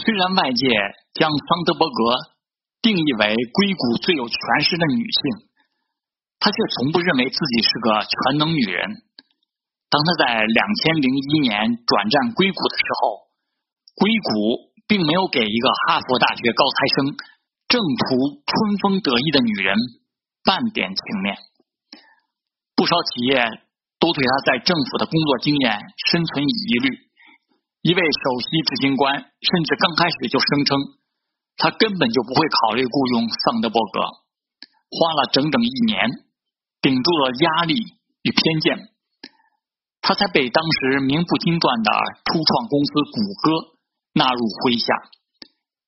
虽然外界将桑德伯格定义为硅谷最有权势的女性，她却从不认为自己是个全能女人。当她在两千零一年转战硅谷的时候，硅谷并没有给一个哈佛大学高材生、正图春风得意的女人半点情面。不少企业都对她在政府的工作经验深存疑虑。一位首席执行官甚至刚开始就声称，他根本就不会考虑雇佣桑德伯格。花了整整一年，顶住了压力与偏见，他才被当时名不经传的初创公司谷歌纳入麾下，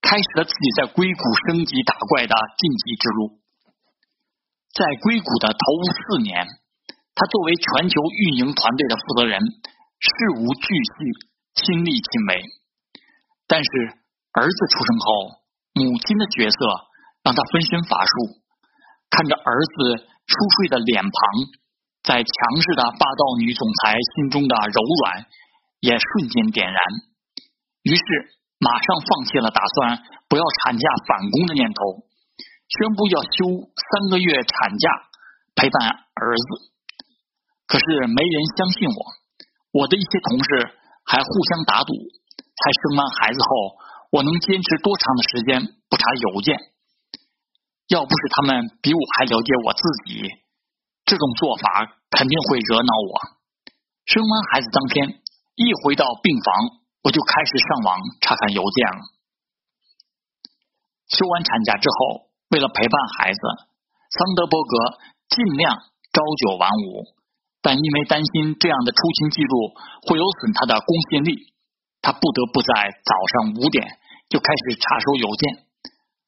开始了自己在硅谷升级打怪的晋级之路。在硅谷的头四年，他作为全球运营团队的负责人，事无巨细。亲力亲为，但是儿子出生后，母亲的角色让他分身乏术。看着儿子熟睡的脸庞，在强势的霸道女总裁心中的柔软也瞬间点燃。于是，马上放弃了打算不要产假返工的念头，宣布要休三个月产假陪伴儿子。可是没人相信我，我的一些同事。还互相打赌，猜生完孩子后我能坚持多长的时间不查邮件。要不是他们比我还了解我自己，这种做法肯定会惹恼我。生完孩子当天，一回到病房，我就开始上网查看邮件了。休完产假之后，为了陪伴孩子，桑德伯格尽量朝九晚五。但因为担心这样的出勤记录会有损他的公信力，他不得不在早上五点就开始查收邮件，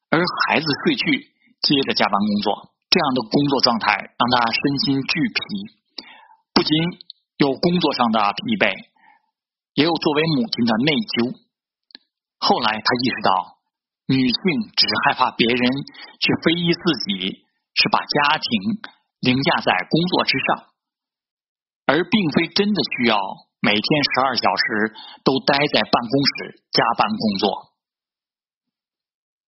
而孩子睡去接着加班工作。这样的工作状态让他身心俱疲，不仅有工作上的疲惫，也有作为母亲的内疚。后来他意识到，女性只是害怕别人去非议自己，是把家庭凌驾在工作之上。而并非真的需要每天十二小时都待在办公室加班工作。